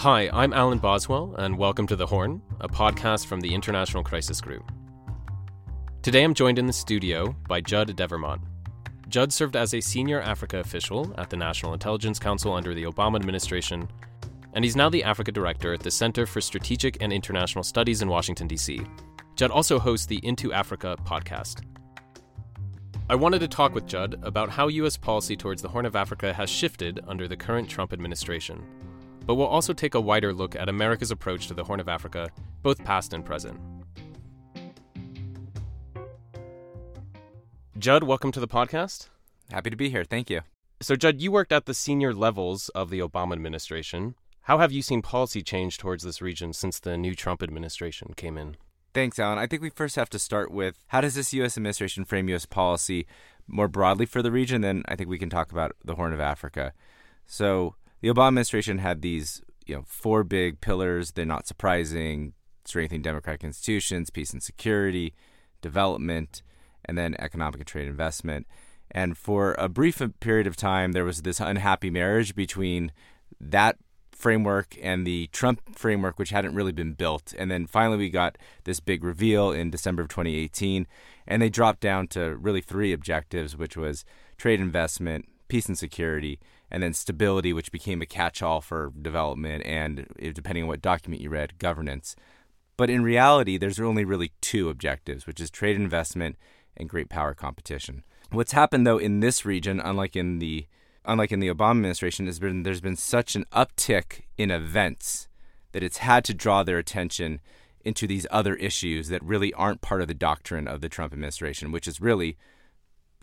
Hi, I'm Alan Boswell, and welcome to The Horn, a podcast from the International Crisis Group. Today I'm joined in the studio by Judd Devermont. Judd served as a senior Africa official at the National Intelligence Council under the Obama administration, and he's now the Africa director at the Center for Strategic and International Studies in Washington, D.C. Judd also hosts the Into Africa podcast. I wanted to talk with Judd about how U.S. policy towards the Horn of Africa has shifted under the current Trump administration. But we'll also take a wider look at America's approach to the Horn of Africa, both past and present. Judd, welcome to the podcast. Happy to be here. Thank you. So, Judd, you worked at the senior levels of the Obama administration. How have you seen policy change towards this region since the new Trump administration came in? Thanks, Alan. I think we first have to start with how does this U.S. administration frame U.S. policy more broadly for the region? Then I think we can talk about the Horn of Africa. So the Obama administration had these, you know, four big pillars. They're not surprising: strengthening democratic institutions, peace and security, development, and then economic and trade investment. And for a brief period of time, there was this unhappy marriage between that framework and the Trump framework, which hadn't really been built. And then finally, we got this big reveal in December of 2018, and they dropped down to really three objectives, which was trade investment, peace and security, and then stability, which became a catch all for development and, depending on what document you read, governance. But in reality, there's only really two objectives, which is trade investment and great power competition. What's happened, though, in this region, unlike in the unlike in the Obama administration, has been there's been such an uptick in events that it's had to draw their attention into these other issues that really aren't part of the doctrine of the Trump administration, which is really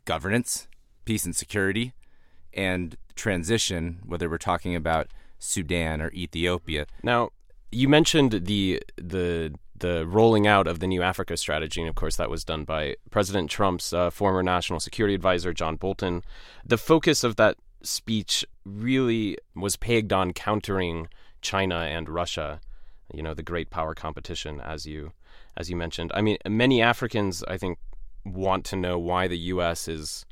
governance, peace and security, and transition, whether we're talking about Sudan or Ethiopia. Now, you mentioned the the the rolling out of the new Africa strategy, and of course that was done by President Trump's uh, former national security advisor John Bolton. The focus of that speech really was pegged on countering China and Russia, you know, the great power competition as you as you mentioned. I mean, many Africans I think want to know why the US is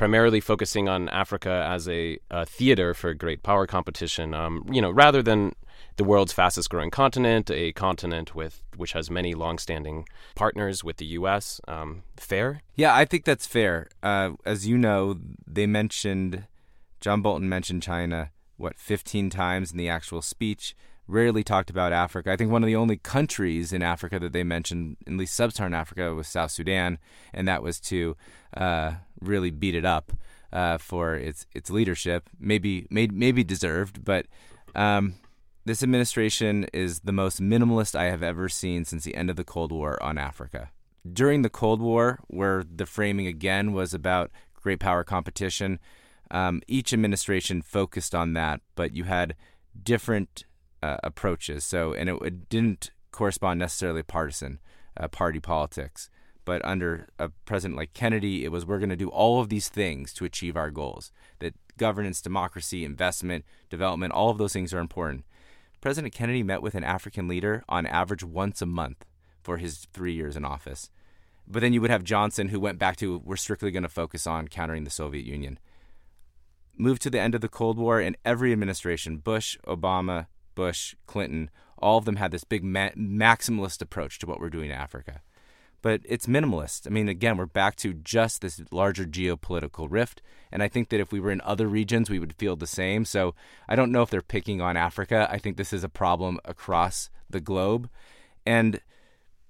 primarily focusing on Africa as a, a theater for great power competition, um, you know, rather than the world's fastest growing continent, a continent with which has many long-standing partners with the U.S. Um, fair? Yeah, I think that's fair. Uh, as you know, they mentioned John Bolton mentioned China, what, 15 times in the actual speech, rarely talked about Africa. I think one of the only countries in Africa that they mentioned, at least sub Saharan Africa, was South Sudan, and that was to uh, really beat it up uh, for its its leadership. Maybe, maybe, maybe deserved, but. Um, this administration is the most minimalist I have ever seen since the end of the Cold War on Africa. During the Cold War, where the framing again was about great power competition, um, each administration focused on that, but you had different uh, approaches. So, and it, it, didn't correspond necessarily partisan uh, party politics. But under a president like Kennedy, it was we're going to do all of these things to achieve our goals. That governance, democracy, investment, development, all of those things are important. President Kennedy met with an African leader on average once a month for his three years in office. But then you would have Johnson, who went back to we're strictly going to focus on countering the Soviet Union moved to the end of the Cold War, and every administration Bush, Obama, Bush, Clinton all of them had this big ma- maximalist approach to what we're doing in Africa. But it's minimalist. I mean, again, we're back to just this larger geopolitical rift. And I think that if we were in other regions, we would feel the same. So I don't know if they're picking on Africa. I think this is a problem across the globe. And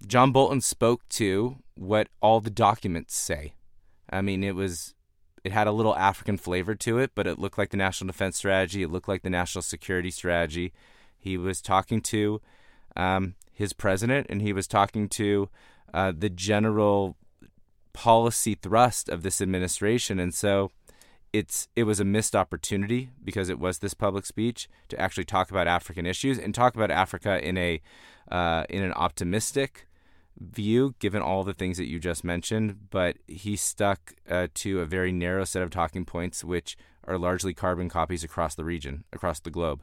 John Bolton spoke to what all the documents say. I mean, it was it had a little African flavor to it, but it looked like the national defense strategy. It looked like the national security strategy. He was talking to um, his president, and he was talking to uh, the general policy thrust of this administration. And so, it's it was a missed opportunity because it was this public speech to actually talk about African issues and talk about Africa in a uh, in an optimistic view, given all the things that you just mentioned, but he stuck uh, to a very narrow set of talking points, which are largely carbon copies across the region, across the globe.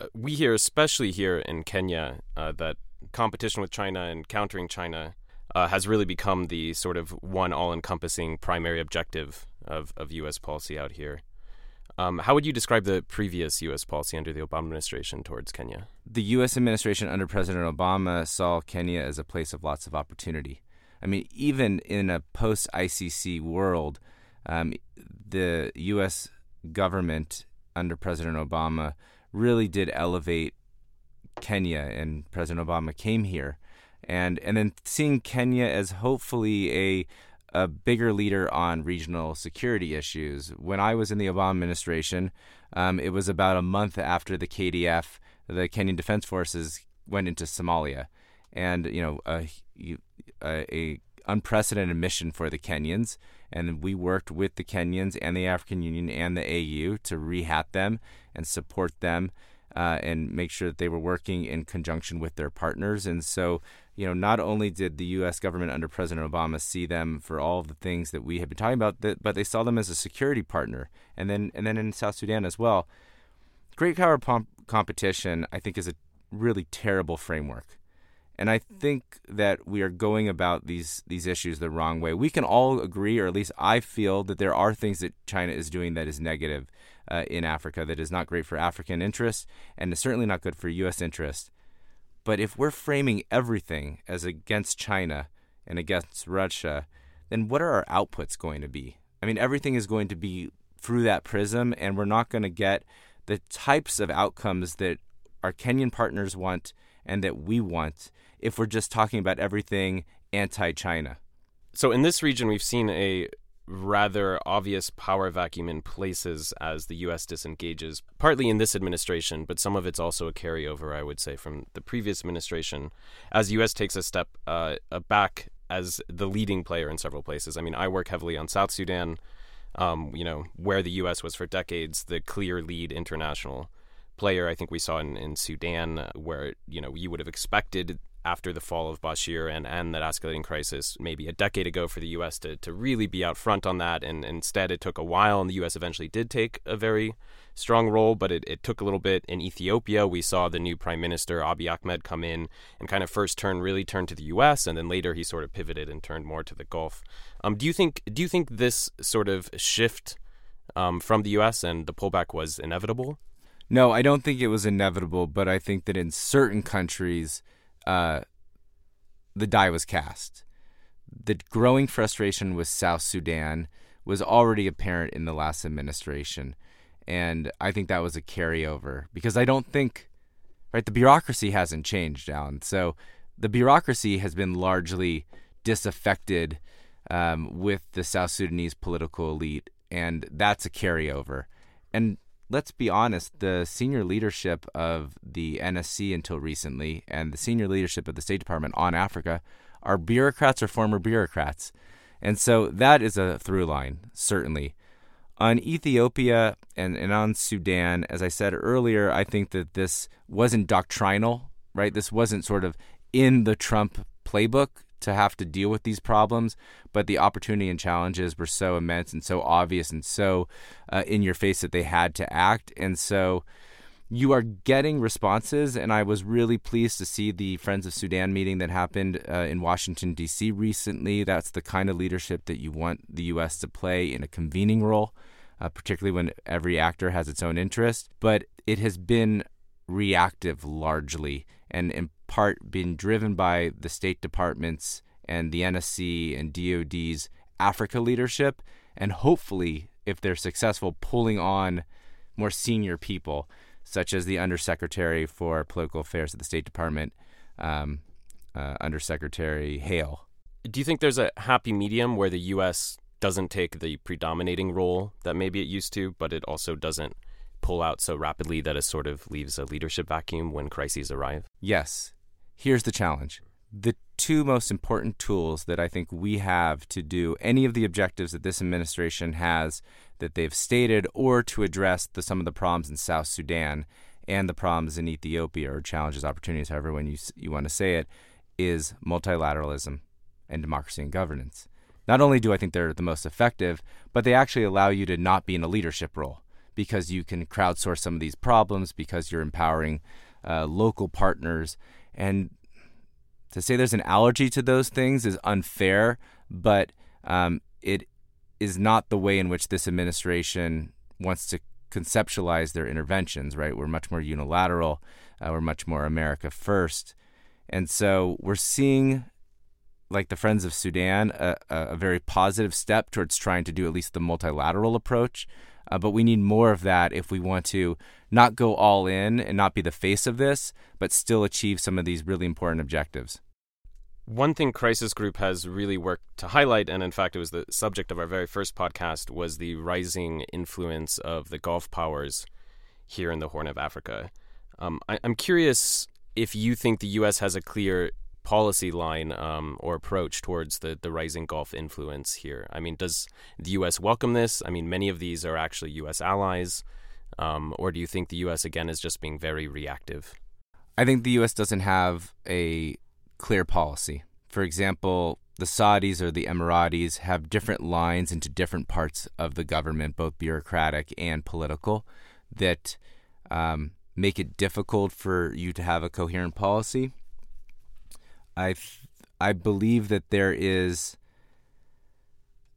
Uh, we hear, especially here in Kenya, uh, that competition with China and countering China uh, has really become the sort of one all encompassing primary objective of, of U.S. policy out here. Um, how would you describe the previous U.S. policy under the Obama administration towards Kenya? The U.S. administration under President Obama saw Kenya as a place of lots of opportunity. I mean, even in a post ICC world, um, the U.S. government under President Obama really did elevate Kenya, and President Obama came here, and and then seeing Kenya as hopefully a a bigger leader on regional security issues. When I was in the Obama administration, um, it was about a month after the KDF, the Kenyan Defense Forces, went into Somalia, and you know a, a, a unprecedented mission for the Kenyans. And we worked with the Kenyans and the African Union and the AU to rehat them and support them uh, and make sure that they were working in conjunction with their partners. And so, you know, not only did the U.S. government under President Obama see them for all of the things that we have been talking about, but they saw them as a security partner. And then, and then in South Sudan as well. Great power competition, I think, is a really terrible framework. And I think that we are going about these these issues the wrong way. We can all agree, or at least I feel, that there are things that China is doing that is negative uh, in Africa that is not great for African interests and is certainly not good for U.S. interests. But if we're framing everything as against China and against Russia, then what are our outputs going to be? I mean, everything is going to be through that prism, and we're not going to get the types of outcomes that our Kenyan partners want and that we want if we're just talking about everything anti China. So, in this region, we've seen a rather obvious power vacuum in places as the U.S. disengages, partly in this administration, but some of it's also a carryover, I would say, from the previous administration, as U.S. takes a step uh, back as the leading player in several places. I mean, I work heavily on South Sudan, um, you know, where the U.S. was for decades the clear lead international player. I think we saw in, in Sudan, where, you know, you would have expected after the fall of Bashir and, and that escalating crisis maybe a decade ago for the U.S. to, to really be out front on that. And instead, it took a while, and the U.S. eventually did take a very strong role, but it, it took a little bit. In Ethiopia, we saw the new prime minister, Abiy Ahmed, come in and kind of first turn, really turn to the U.S., and then later he sort of pivoted and turned more to the Gulf. Um, do you think do you think this sort of shift um, from the U.S. and the pullback was inevitable? No, I don't think it was inevitable, but I think that in certain countries – uh, the die was cast. The growing frustration with South Sudan was already apparent in the last administration. And I think that was a carryover because I don't think, right, the bureaucracy hasn't changed, Alan. So the bureaucracy has been largely disaffected um, with the South Sudanese political elite, and that's a carryover. And let's be honest, the senior leadership of the NSC until recently and the senior leadership of the State Department on Africa are bureaucrats or former bureaucrats. And so that is a through line, certainly. On Ethiopia and, and on Sudan, as I said earlier, I think that this wasn't doctrinal, right? This wasn't sort of in the Trump playbook to have to deal with these problems, but the opportunity and challenges were so immense and so obvious and so uh, in your face that they had to act. And so you are getting responses, and I was really pleased to see the Friends of Sudan meeting that happened uh, in Washington, D.C. recently. That's the kind of leadership that you want the U.S. to play in a convening role, uh, particularly when every actor has its own interest. But it has been reactive largely and in part being driven by the State Department's and the NSC and DoD's Africa leadership, and hopefully, if they're successful, pulling on more senior people, such as the Undersecretary for Political Affairs at the State Department, um, uh, Undersecretary Hale. Do you think there's a happy medium where the U.S. doesn't take the predominating role that maybe it used to, but it also doesn't pull out so rapidly that it sort of leaves a leadership vacuum when crises arrive? Yes. Here's the challenge. The two most important tools that I think we have to do any of the objectives that this administration has that they've stated or to address the, some of the problems in South Sudan and the problems in Ethiopia or challenges, opportunities, however when you, you want to say it, is multilateralism and democracy and governance. Not only do I think they're the most effective, but they actually allow you to not be in a leadership role because you can crowdsource some of these problems because you're empowering uh, local partners. And to say there's an allergy to those things is unfair, but um, it is not the way in which this administration wants to conceptualize their interventions, right? We're much more unilateral, uh, we're much more America first. And so we're seeing, like the Friends of Sudan, a, a very positive step towards trying to do at least the multilateral approach. Uh, but we need more of that if we want to not go all in and not be the face of this, but still achieve some of these really important objectives. One thing Crisis Group has really worked to highlight, and in fact, it was the subject of our very first podcast, was the rising influence of the Gulf powers here in the Horn of Africa. Um, I, am curious if you think the U.S. has a clear policy line um, or approach towards the, the rising Gulf influence here. I mean, does the U.S. welcome this? I mean, many of these are actually U.S. allies. Um, or do you think the U.S. again is just being very reactive? I think the U.S. doesn't have a clear policy. For example, the Saudis or the Emiratis have different lines into different parts of the government, both bureaucratic and political, that um, make it difficult for you to have a coherent policy. I th- I believe that there is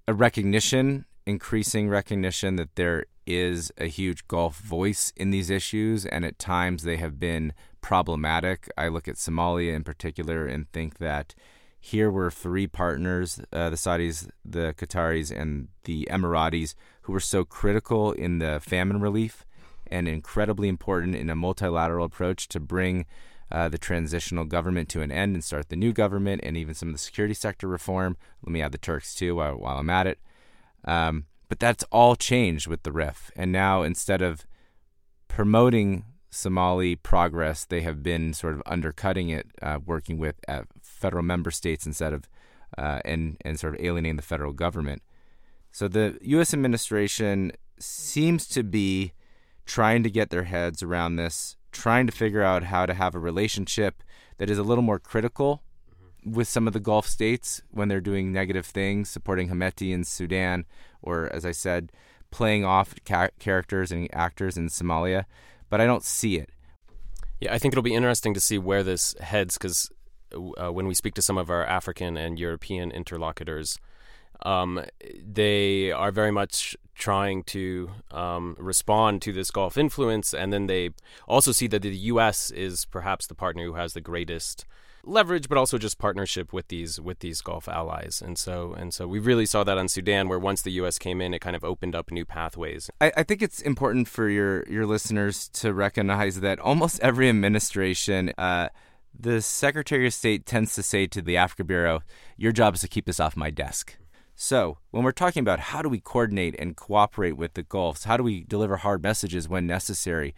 a recognition, increasing recognition that there is a huge Gulf voice in these issues, and at times they have been problematic. I look at Somalia in particular and think that here were three partners uh, the Saudis, the Qataris, and the Emiratis who were so critical in the famine relief and incredibly important in a multilateral approach to bring uh, the transitional government to an end and start the new government and even some of the security sector reform. Let me add the Turks too while, while I'm at it. Um, but that's all changed with the RIF. And now instead of promoting Somali progress, they have been sort of undercutting it, uh, working with uh, federal member states instead of uh, and and sort of alienating the federal government. So the U.S. administration seems to be trying to get their heads around this, trying to figure out how to have a relationship that is a little more critical mm-hmm. with some of the Gulf states when they're doing negative things, supporting Hemeti in Sudan, or as I said, playing off ca- characters and actors in Somalia but I don't see it. Yeah, I think it'll be interesting to see where this heads because uh, when we speak to some of our African and European interlocutors, um, they are very much trying to um, respond to this Gulf influence, and then they also see that the U.S. is perhaps the partner who has the greatest leverage, but also just partnership with these with these Gulf allies. And so and so we really saw that on Sudan, where once the U.S. came in, it kind of opened up new pathways. I, I think it's important for your your listeners to recognize that almost every administration. Uh, the Secretary of State tends to say to the Africa Bureau, Your job is to keep this off my desk. So, when we're talking about how do we coordinate and cooperate with the Gulfs, how do we deliver hard messages when necessary,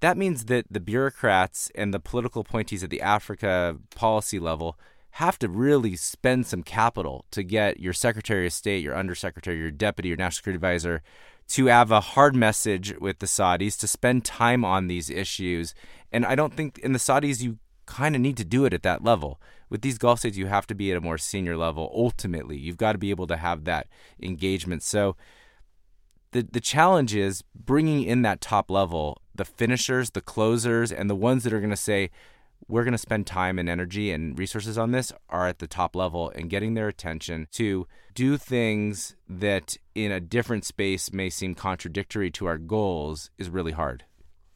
that means that the bureaucrats and the political appointees at the Africa policy level have to really spend some capital to get your Secretary of State, your Undersecretary, your Deputy, your National Security Advisor to have a hard message with the Saudis, to spend time on these issues. And I don't think in the Saudis you kind of need to do it at that level. With these Gulf states, you have to be at a more senior level. Ultimately, you've got to be able to have that engagement. So the the challenge is bringing in that top level, the finishers, the closers, and the ones that are going to say we're going to spend time and energy and resources on this are at the top level and getting their attention to do things that in a different space may seem contradictory to our goals is really hard.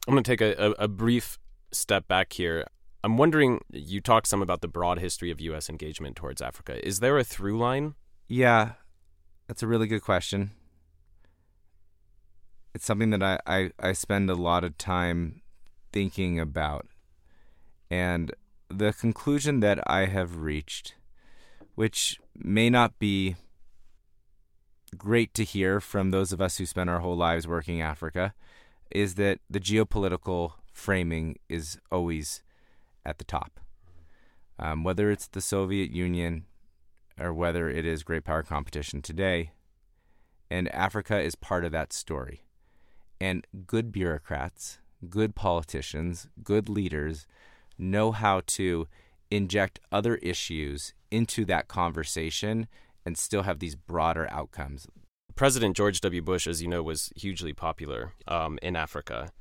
I'm going to take a, a, a brief step back here. I'm wondering, you talked some about the broad history of U.S. engagement towards Africa. Is there a through line? Yeah, that's a really good question it's something that I, I, I spend a lot of time thinking about. And the conclusion that I have reached, which may not be great to hear from those of us who spend our whole lives working Africa, is that the geopolitical framing is always at the top. Um, whether it's the Soviet Union or whether it is great power competition today, and Africa is part of that story. And good bureaucrats, good politicians, good leaders know how to inject other issues into that conversation and still have these broader outcomes. President George W. Bush, as you know, was hugely popular um, in Africa.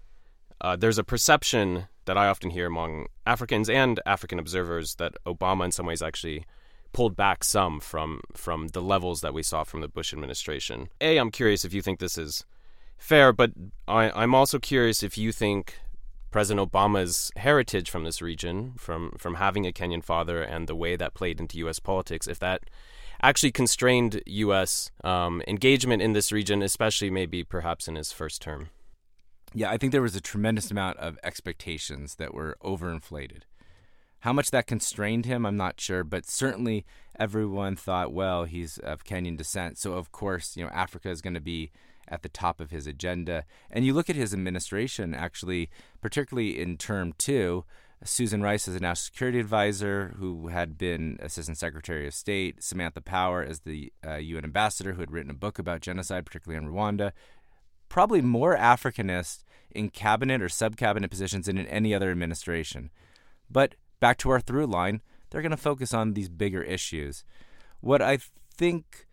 Uh, there's a perception that I often hear among Africans and African observers that Obama, in some ways, actually pulled back some from from the levels that we saw from the Bush administration. A, I'm curious if you think this is Fair, but I, I'm also curious if you think President Obama's heritage from this region, from from having a Kenyan father, and the way that played into U.S. politics, if that actually constrained U.S. Um, engagement in this region, especially maybe perhaps in his first term. Yeah, I think there was a tremendous amount of expectations that were overinflated. How much that constrained him, I'm not sure, but certainly everyone thought, well, he's of Kenyan descent, so of course, you know, Africa is going to be at the top of his agenda. And you look at his administration, actually, particularly in term two, Susan Rice as a national security advisor who had been assistant secretary of state, Samantha Power as the uh, UN ambassador who had written a book about genocide, particularly in Rwanda. Probably more Africanist in cabinet or sub cabinet positions than in any other administration. But back to our through line, they're going to focus on these bigger issues. What I think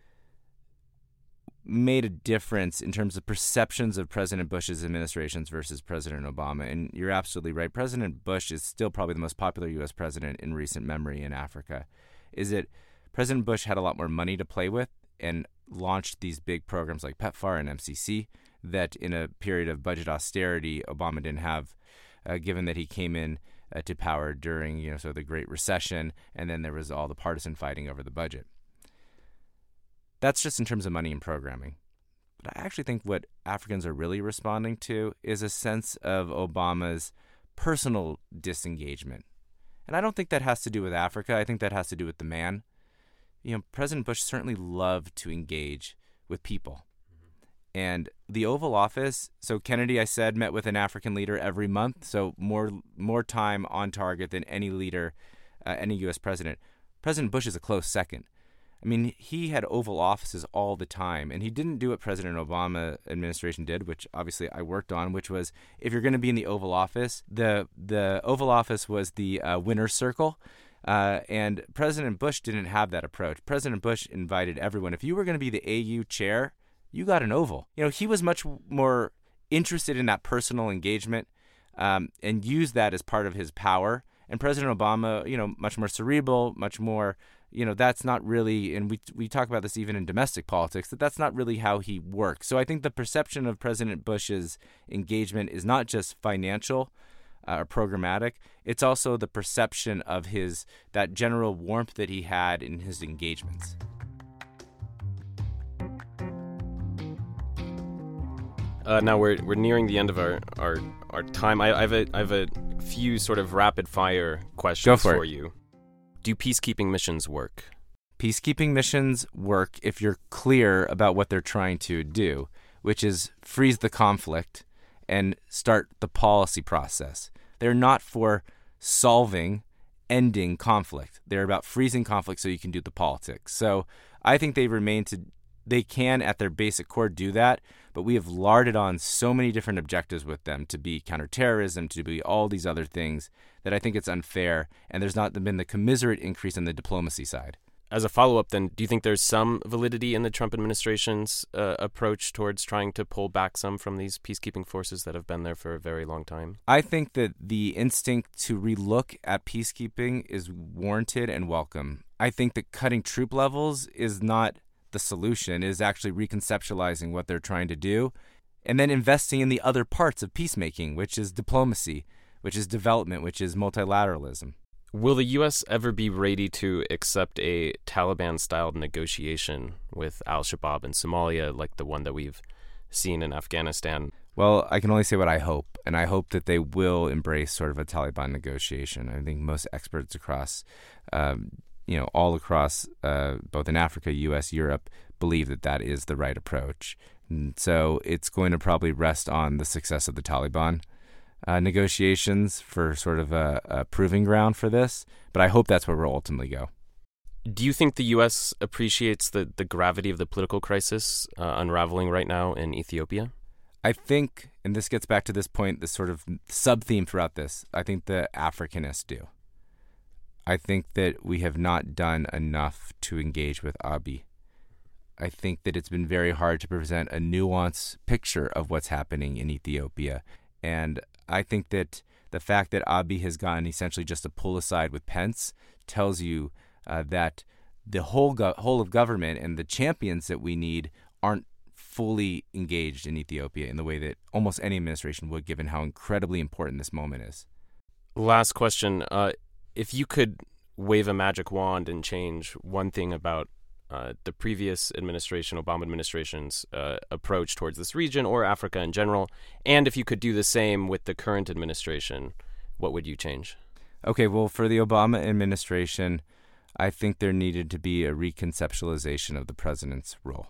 made a difference in terms of perceptions of President Bush's administrations versus President Obama. And you're absolutely right. President Bush is still probably the most popular U.S. president in recent memory in Africa. Is it President Bush had a lot more money to play with and launched these big programs like PEPFAR and MCC that in a period of budget austerity, Obama didn't have, uh, given that he came in uh, to power during you know so the Great Recession, and then there was all the partisan fighting over the budget. That's just in terms of money and programming. But I actually think what Africans are really responding to is a sense of Obama's personal disengagement. And I don't think that has to do with Africa. I think that has to do with the man. You know, President Bush certainly loved to engage with people. And the Oval Office, so Kennedy, I said, met with an African leader every month, so more more time on target than any leader, uh, any U.S. president. President Bush is a close second. I mean, he had Oval Offices all the time, and he didn't do what President Obama administration did, which obviously I worked on, which was if you're going to be in the Oval Office, the the Oval Office was the uh, winner's circle. Uh, and President Bush didn't have that approach. President Bush invited everyone. If you were going to be the AU chair, you got an oval. You know, he was much more interested in that personal engagement um, and used that as part of his power. And President Obama, you know, much more cerebral, much more you know that's not really and we we talk about this even in domestic politics that that's not really how he works so i think the perception of president bush's engagement is not just financial uh, or programmatic it's also the perception of his that general warmth that he had in his engagements uh, now we're we're nearing the end of our our, our time. I, I have a I have a few sort of rapid fire questions for, for you. Do peacekeeping missions work? Peacekeeping missions work if you're clear about what they're trying to do, which is freeze the conflict and start the policy process. They're not for solving, ending conflict. They're about freezing conflict so you can do the politics. So I think they remain to they can at their basic core do that, but we have larded on so many different objectives with them to be counterterrorism, to be all these other things that I think it's unfair, and there's not been the commiserate increase in the diplomacy side. As a follow up, then, do you think there's some validity in the Trump administration's uh, approach towards trying to pull back some from these peacekeeping forces that have been there for a very long time? I think that the instinct to relook at peacekeeping is warranted and welcome. I think that cutting troop levels is not the solution is actually reconceptualizing what they're trying to do and then investing in the other parts of peacemaking, which is diplomacy, which is development, which is multilateralism. Will the U.S. ever be ready to accept a Taliban styled negotiation with al Shabaab in Somalia, like the one that we've seen in Afghanistan? Well, I can only say what I hope, and I hope that they will embrace sort of a Taliban negotiation. I think most experts across um, you know, all across uh, both in Africa, U.S., Europe, believe that that is the right approach. And so it's going to probably rest on the success of the Taliban uh, negotiations for sort of a, a, proving ground for this. But I hope that's where we'll ultimately go. Do you think the U.S. appreciates the, the gravity of the political crisis uh, unraveling right now in Ethiopia? I think, and this gets back to this point, this sort of sub theme throughout this, I think the Africanists do. I think that we have not done enough to engage with Abiy. I think that it's been very hard to present a nuanced picture of what's happening in Ethiopia. And I think that the fact that Abiy has gotten essentially just a pull aside with Pence tells you uh, that the whole go- whole of government and the champions that we need aren't fully engaged in Ethiopia in the way that almost any administration would, given how incredibly important this moment is. Last question. Uh, if you could wave a magic wand and change one thing about uh, the previous administration, Obama administration's uh, approach towards this region or Africa in general, and if you could do the same with the current administration, what would you change? Okay, well, for the Obama administration, I think there needed to be a reconceptualization of the president's role.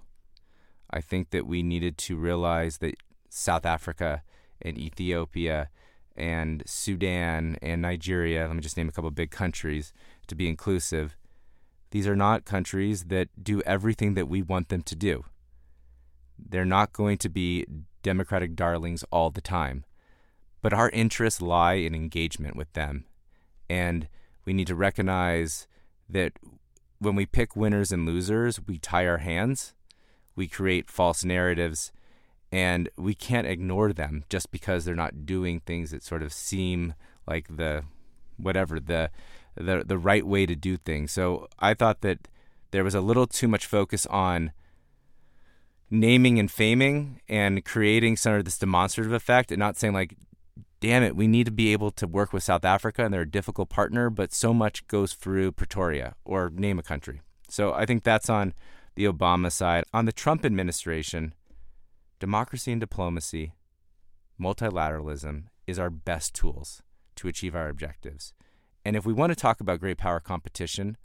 I think that we needed to realize that South Africa and Ethiopia and Sudan and Nigeria, let me just name a couple big countries to be inclusive, these are not countries that do everything that we want them to do. They're not going to be democratic darlings all the time. But our interests lie in engagement with them. And we need to recognize that when we pick winners and losers, we tie our hands, we create false narratives, and we can't ignore them just because they're not doing things that sort of seem like the whatever the the the right way to do things. So I thought that there was a little too much focus on naming and faming and creating sort of this demonstrative effect and not saying like damn it, we need to be able to work with South Africa and they're a difficult partner, but so much goes through Pretoria or name a country. So I think that's on the Obama side. On the Trump administration, democracy and diplomacy, multilateralism is our best tools to achieve our objectives. And if we want to talk about great power competition,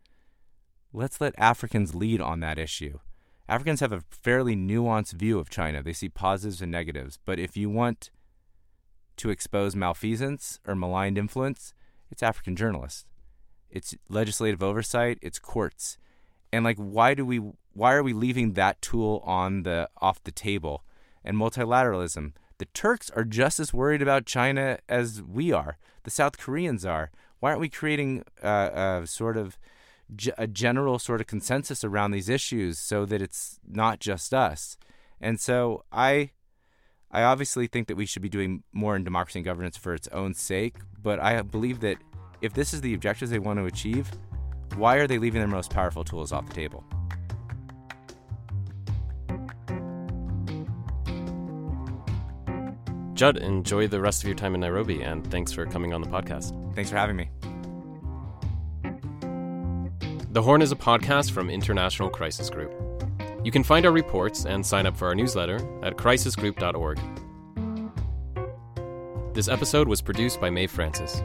let's let Africans lead on that issue. Africans have a fairly nuanced view of China. They see positives and negatives. But if you want to expose malfeasance or maligned influence, it's African journalists. It's legislative oversight, it's courts. And like why do we why are we leaving that tool on the off the table? And multilateralism. The Turks are just as worried about China as we are. The South Koreans are. Why aren't we creating uh, a sort of a general sort of consensus around these issues so that it's not just us? And so I I obviously think that we should be doing more in democracy and governance for its own sake, but I believe that if this is the objectives they want to achieve, why are they leaving their most powerful tools off the table? Judd, enjoy the rest of your time in Nairobi, and thanks for coming on the podcast. Thanks for having me. The Horn is a podcast from International Crisis Group. You can find our reports and sign up for our newsletter at crisisgroup.org. This episode was produced by Maeve Frances.